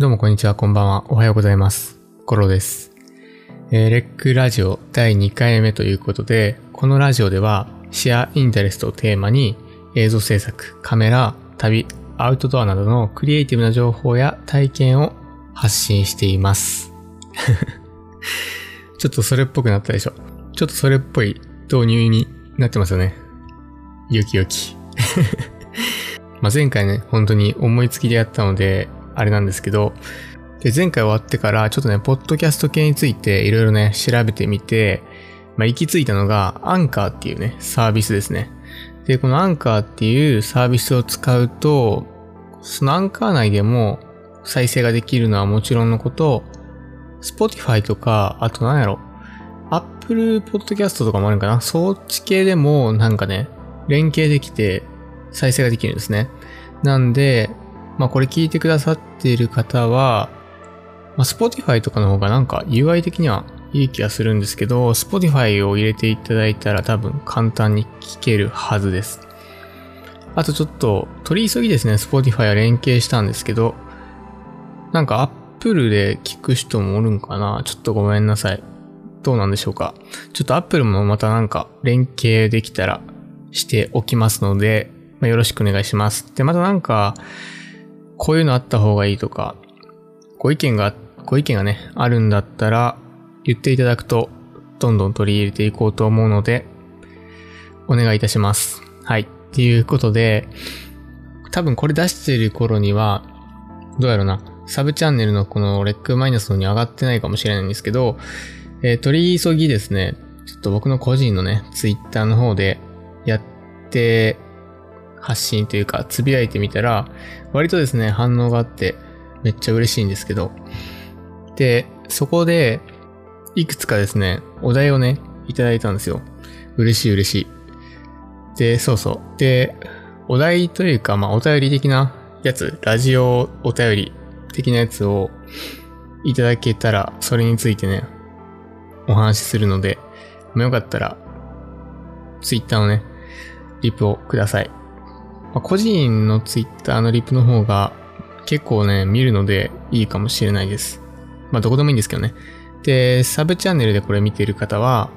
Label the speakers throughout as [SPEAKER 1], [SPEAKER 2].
[SPEAKER 1] どうもこんにちは、こんばんは。おはようございます。コロです。えーレックラジオ第2回目ということで、このラジオではシェアインタレストをテーマに映像制作、カメラ、旅、アウトドアなどのクリエイティブな情報や体験を発信しています。ちょっとそれっぽくなったでしょ。ちょっとそれっぽい導入になってますよね。よきよき。ま前回ね、本当に思いつきでやったので、あれなんですけど、で、前回終わってから、ちょっとね、ポッドキャスト系についていろいろね、調べてみて、まあ、行き着いたのが、アンカーっていうね、サービスですね。で、このアンカーっていうサービスを使うと、そのアンカー内でも再生ができるのはもちろんのこと、Spotify とか、あと何やろ、Apple Podcast とかもあるんかな？そっち系でもなんかね、連携できて再生ができるんですね。なんで、まあこれ聞いてくださっている方は、まあ Spotify とかの方がなんか UI 的にはいい気がするんですけど、Spotify を入れていただいたら多分簡単に聞けるはずです。あとちょっと取り急ぎですね、Spotify は連携したんですけど、なんか Apple で聞く人もおるんかな？ちょっとごめんなさい。どうなんでしょうか？ちょっと Apple もまたなんか連携できたらしておきますので、まあ、よろしくお願いします。で、またなんか、こういうのあった方がいいとか、ご意見が、ご意見がね、あるんだったら、言っていただくと、どんどん取り入れていこうと思うので、お願いいたします。はい。っていうことで、多分これ出してる頃には、どうやろな、サブチャンネルのこのレックマイナスのに上がってないかもしれないんですけど、えー取り急ぎですね、ちょっと僕の個人のね、ツイッターの方でやって、発信というか、つぶやいてみたら、割とですね、反応があって、めっちゃ嬉しいんですけど。で、そこで、いくつかですね、お題をね、いただいたんですよ。嬉しい嬉しい。で、そうそう。で、お題というか、まあ、お便り的なやつ、ラジオお便り的なやつをいただけたら、それについてね、お話しするので、まあ、よかったら、ツイッターのね、リプをください。まあ個人のツイッターのリプの方が結構ね、見るのでいいかもしれないです。まあどこでもいいんですけどね。で、サブチャンネルでこれ見ている方は、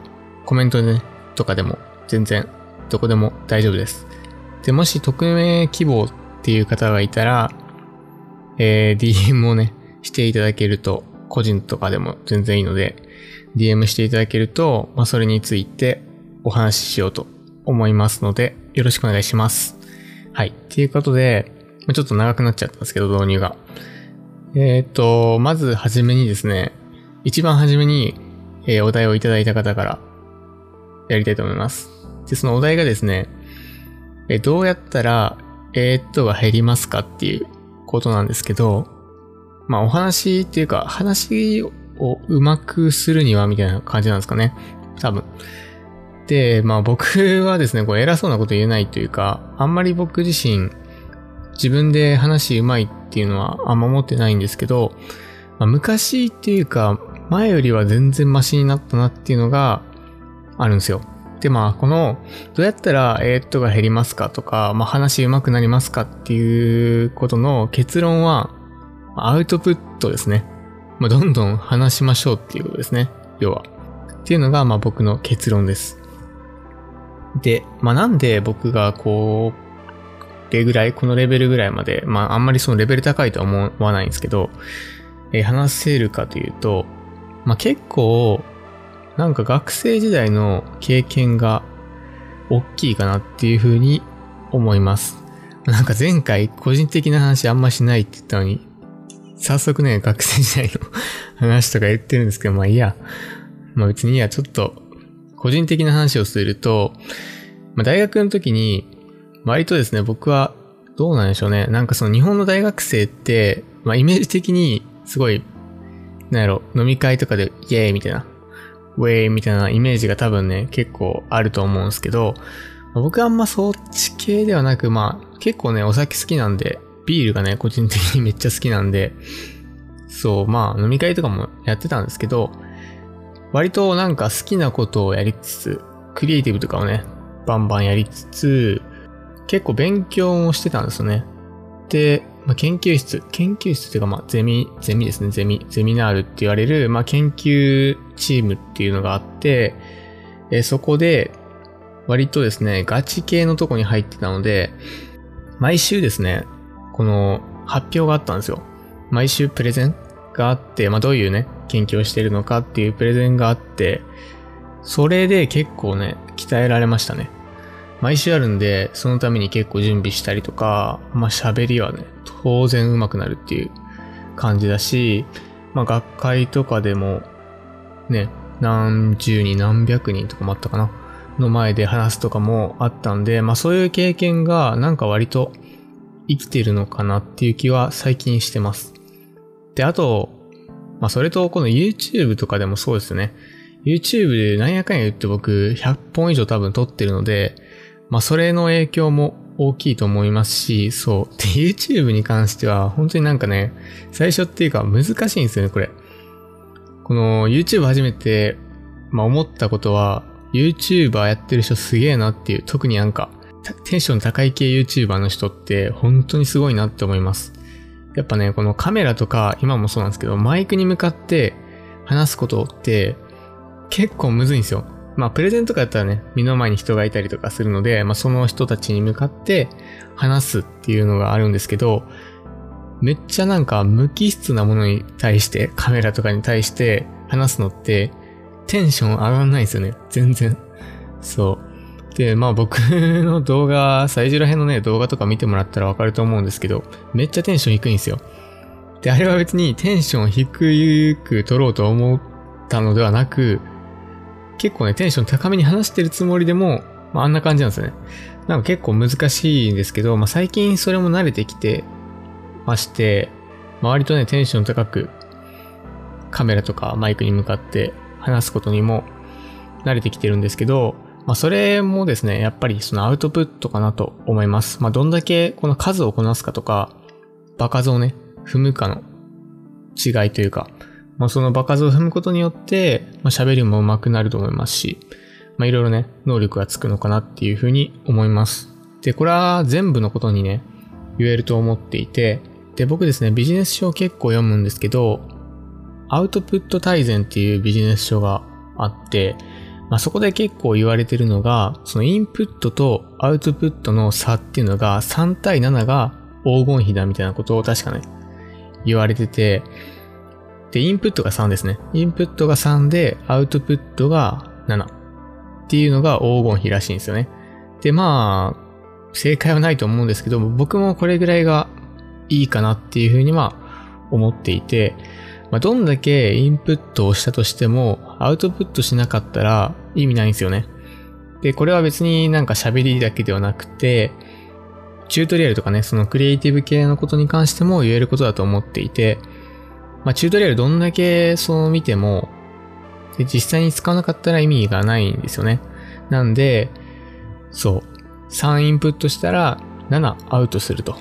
[SPEAKER 1] コメントでね、とかでも全然どこでも大丈夫です。で、もし匿名希望っていう方がいたら、えー、DM をね、していただけると、個人とかでも全然いいので、DM していただけると、まあそれについてお話ししようと思いますので、よろしくお願いします。はい。っていうことで、ちょっと長くなっちゃったんですけど、導入が。えっ、と、まずはじめにですね、一番はじめに、えーお題をいただいた方からやりたいと思います。で、そのお題がですね、えーどうやったら、えっとが減りますかっていうことなんですけど、まあお話っていうか、話をうまくするにはみたいな感じなんですかね。多分。で、まあ僕はですね、こう偉そうなこと言えないというか、あんまり僕自身、自分で話うまいっていうのはあんま思ってないんですけど、まあ、昔っていうか、前よりは全然マシになったなっていうのがあるんですよ。で、まあ、この、どうやったら、えーっとが減りますかとか、まあ、話上手くなりますかっていうことの結論は、アウトプットですね。まあ、どんどん話しましょうっていうことですね。要は。っていうのが、まあ、僕の結論です。で、まあ、なんで僕がこう、れぐらい、このレベルぐらいまで、まあ、あんまりそのレベル高いとは思わないんですけど、えー話せるかというと、まあ、結構、なんか学生時代の経験が大きいかなっていうふうに思います。なんか前回個人的な話あんましないって言ったのに、早速ね、学生時代の 話とか言ってるんですけど、まあいいや。まあ別にいいや、ちょっと個人的な話をすると、まあ大学の時に、割とですね、僕はどうなんでしょうね。なんかその日本の大学生って、まあイメージ的にすごい、なんやろ、飲み会とかでイエーイみたいな、ウェーイみたいなイメージが多分ね、結構あると思うんですけど、まあ僕はあんまそっち系ではなく、まあ結構ね、お酒好きなんで、ビールがね、個人的にめっちゃ好きなんで、そう、まあ飲み会とかもやってたんですけど、割となんか好きなことをやりつつ、クリエイティブとかをね、バンバンやりつつ、結構勉強もしてたんですよね。で、まあ、研究室、研究室っていうか、まあ、ゼミ、ゼミですね、ゼミ、ゼミナールって言われる、まあ、研究チームっていうのがあって、え、そこで、割とですね、ガチ系のとこに入ってたので、毎週ですね、この発表があったんですよ。毎週プレゼンがあって、まあ、どういうね、研究をしてるのかっていうプレゼンがあって、それで結構ね、鍛えられましたね。毎週あるんで、そのために結構準備したりとか、まあ喋りはね、当然上手くなるっていう感じだし、まあ学会とかでも、ね、何十人何百人とかもあったかなの前で話すとかもあったんで、まあそういう経験がなんか割と生きてるのかなっていう気は最近してます。で、あと、まあそれとこの YouTube とかでもそうですね。YouTube でなんやかんや言って僕100本以上多分撮ってるので、まあそれの影響も大きいと思いますし、そう。で、YouTube に関しては本当になんかね、最初っていうか難しいんですよね、これ。この YouTube 初めて、まあ思ったことは、YouTuber やってる人すげえなっていう、特になんか、テンション高い系 YouTuber の人って本当にすごいなって思います。やっぱね、このカメラとか、今もそうなんですけど、マイクに向かって話すことって結構むずいんですよ。まあ、プレゼントとかやったらね、目の前に人がいたりとかするので、まあ、その人たちに向かって話すっていうのがあるんですけど、めっちゃなんか無機質なものに対して、カメラとかに対して話すのって、テンション上がんないんですよね。全然。そう。で、まあ僕の動画、最初ら辺のね、動画とか見てもらったらわかると思うんですけど、めっちゃテンション低いんですよ。で、あれは別にテンション低く撮ろうと思ったのではなく、結構ね、テンション高めに話してるつもりでも、まあ、あんな感じなんですよね。なんか結構難しいんですけど、まあ、最近それも慣れてきてまして、周りとね、テンション高くカメラとかマイクに向かって話すことにも慣れてきてるんですけど、まあそれもですね、やっぱりそのアウトプットかなと思います。まあどんだけこの数をこなすかとか、場数をね、踏むかの違いというか、まあその場数を踏むことによって、まあ喋りも上手くなると思いますし、まあいろいろね、能力がつくのかなっていうふうに思います。で、これは全部のことにね、言えると思っていて、で、僕ですね、ビジネス書を結構読むんですけど、アウトプット大全っていうビジネス書があって、まあ、そこで結構言われてるのが、そのインプットとアウトプットの差っていうのが3対7が黄金比だみたいなことを確かね、言われてて、で、インプットが3ですね。インプットが3で、アウトプットが7っていうのが黄金比らしいんですよね。で、まあ、正解はないと思うんですけど、僕もこれぐらいがいいかなっていうふうには思っていて、まあ、どんだけインプットをしたとしても、アウトプットしなかったら意味ないんですよね。で、これは別になんか喋りだけではなくて、チュートリアルとかね、そのクリエイティブ系のことに関しても言えることだと思っていて、まあ、チュートリアルどんだけそう見ても、で実際に使わなかったら意味がないんですよね。なんで、そう、3インプットしたら7アウトすると。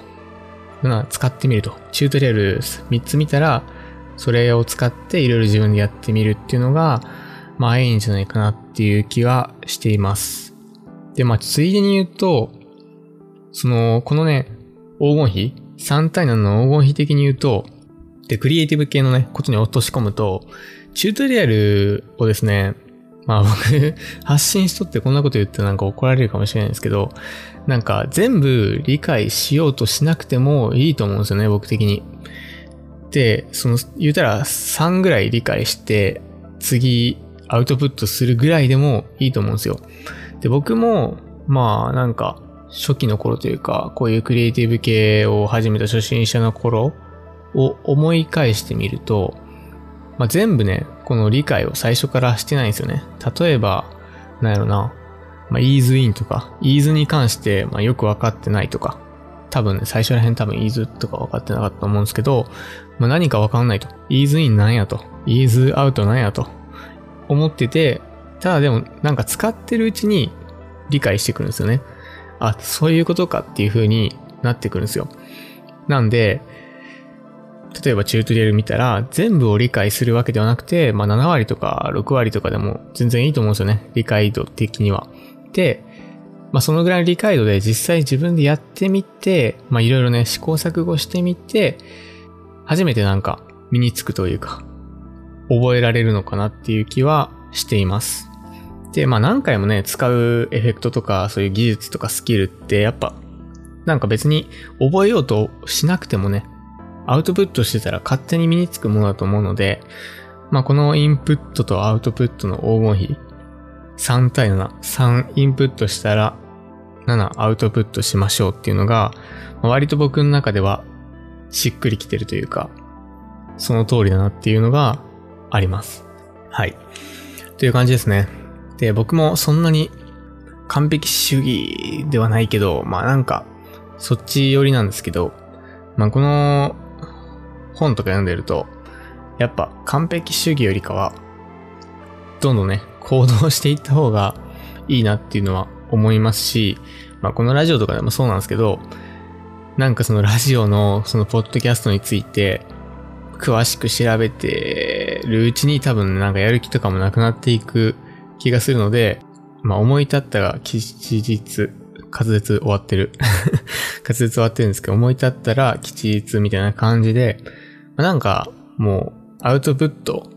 [SPEAKER 1] 7使ってみると。チュートリアル3つ見たらそれを使っていろいろ自分でやってみるっていうのが、まあいいんじゃないかなっていう気はしています。で、まあついでに言うと、その、このね、黄金比 ?3 対7の黄金比的に言うと、で、クリエイティブ系のね、ことに落とし込むと、チュートリアルをですね、まあ僕、発信しとってこんなこと言ってなんか怒られるかもしれないんですけど、なんか全部理解しようとしなくてもいいと思うんですよね、僕的に。、その、言うたら3ぐらい理解して、次、アウトプットするぐらいでもいいと思うんですよ。で、僕も、まあ、なんか、初期の頃というか、こういうクリエイティブ系を始めた初心者の頃を思い返してみると、まあ、全部ね、この理解を最初からしてないんですよね。例えば、なんやろな、まあ、イーズインとか、イーズに関して、まあ、よくわかってないとか、多分ね、最初ら辺多分イーズとか分かってなかったと思うんですけど、まあ、何か分かんないと。イーズインなんやと。イーズアウトなんやと。思ってて、ただでもなんか使ってるうちに理解してくるんですよね。あ、そういうことかっていう風になってくるんですよ。なんで、例えばチュートリアル見たら全部を理解するわけではなくて、まあ7割とか6割とかでも全然いいと思うんですよね。理解度的には。で、まあそのぐらいの理解度で実際自分でやってみて、まあいろいろね試行錯誤してみて、初めてなんか身につくというか、覚えられるのかなっていう気はしています。で、まあ何回もね、使うエフェクトとかそういう技術とかスキルってやっぱ、なんか別に覚えようとしなくてもね、アウトプットしてたら勝手に身につくものだと思うので、まあこのインプットとアウトプットの黄金比、3対7、3インプットしたら7アウトプットしましょうっていうのが、割と僕の中ではしっくりきてるというか、その通りだなっていうのがあります。はい。という感じですね。で、僕もそんなに完璧主義ではないけど、まあなんか、そっち寄りなんですけど、まあこの本とか読んでると、やっぱ完璧主義よりかは、どんどんね、行動していった方がいいなっていうのは思いますし、まあこのラジオとかでもそうなんですけど、なんかそのラジオのそのポッドキャストについて詳しく調べてるうちに多分なんかやる気とかもなくなっていく気がするので、まあ思い立ったが吉日、滑舌終わってる。滑舌終わってるんですけど、思い立ったら吉日みたいな感じで、まあ、なんかもうアウトプット、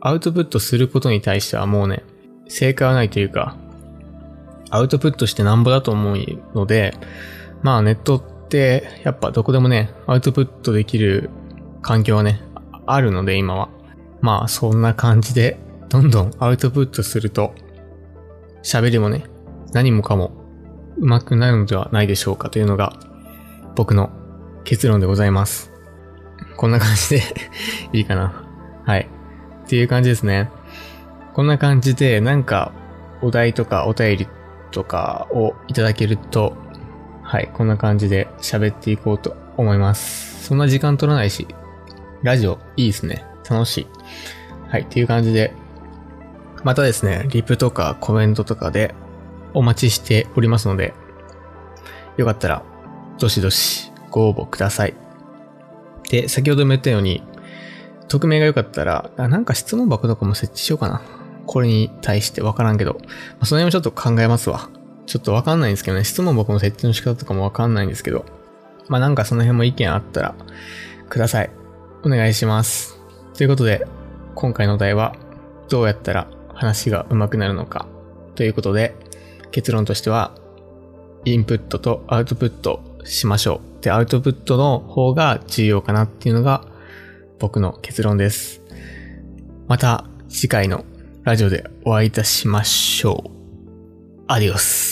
[SPEAKER 1] アウトプットすることに対してはもうね、正解はないというか、アウトプットしてなんぼだと思うので、まあネットってやっぱどこでもね、アウトプットできる環境はね、あるので今は。まあそんな感じで、どんどんアウトプットすると、喋りもね、何もかも上手くなるのではないでしょうかというのが僕の結論でございます。こんな感じで いいかな。はい。っていう感じですね。こんな感じでなんかお題とかお便りとかをいただけると、はい、こんな感じで喋っていこうと思います。そんな時間取らないし、ラジオいいですね。楽しい。はい、っていう感じで、またですね、リプとかコメントとかでお待ちしておりますので、よかったら、どしどしご応募ください。で、先ほども言ったように、匿名が良かったら、なんか質問箱とかも設置しようかな。これに対してわからんけど、まあ、その辺もちょっと考えますわ。ちょっとわかんないんですけどね、質問箱の設置の仕方とかもわかんないんですけど、まあなんかその辺も意見あったら、ください。お願いします。ということで、今回のお題は、どうやったら話が上手くなるのか。ということで、結論としては、インプットとアウトプットしましょう。で、アウトプットの方が重要かなっていうのが僕の結論です。また次回のラジオでお会いいたしましょう。アディオス。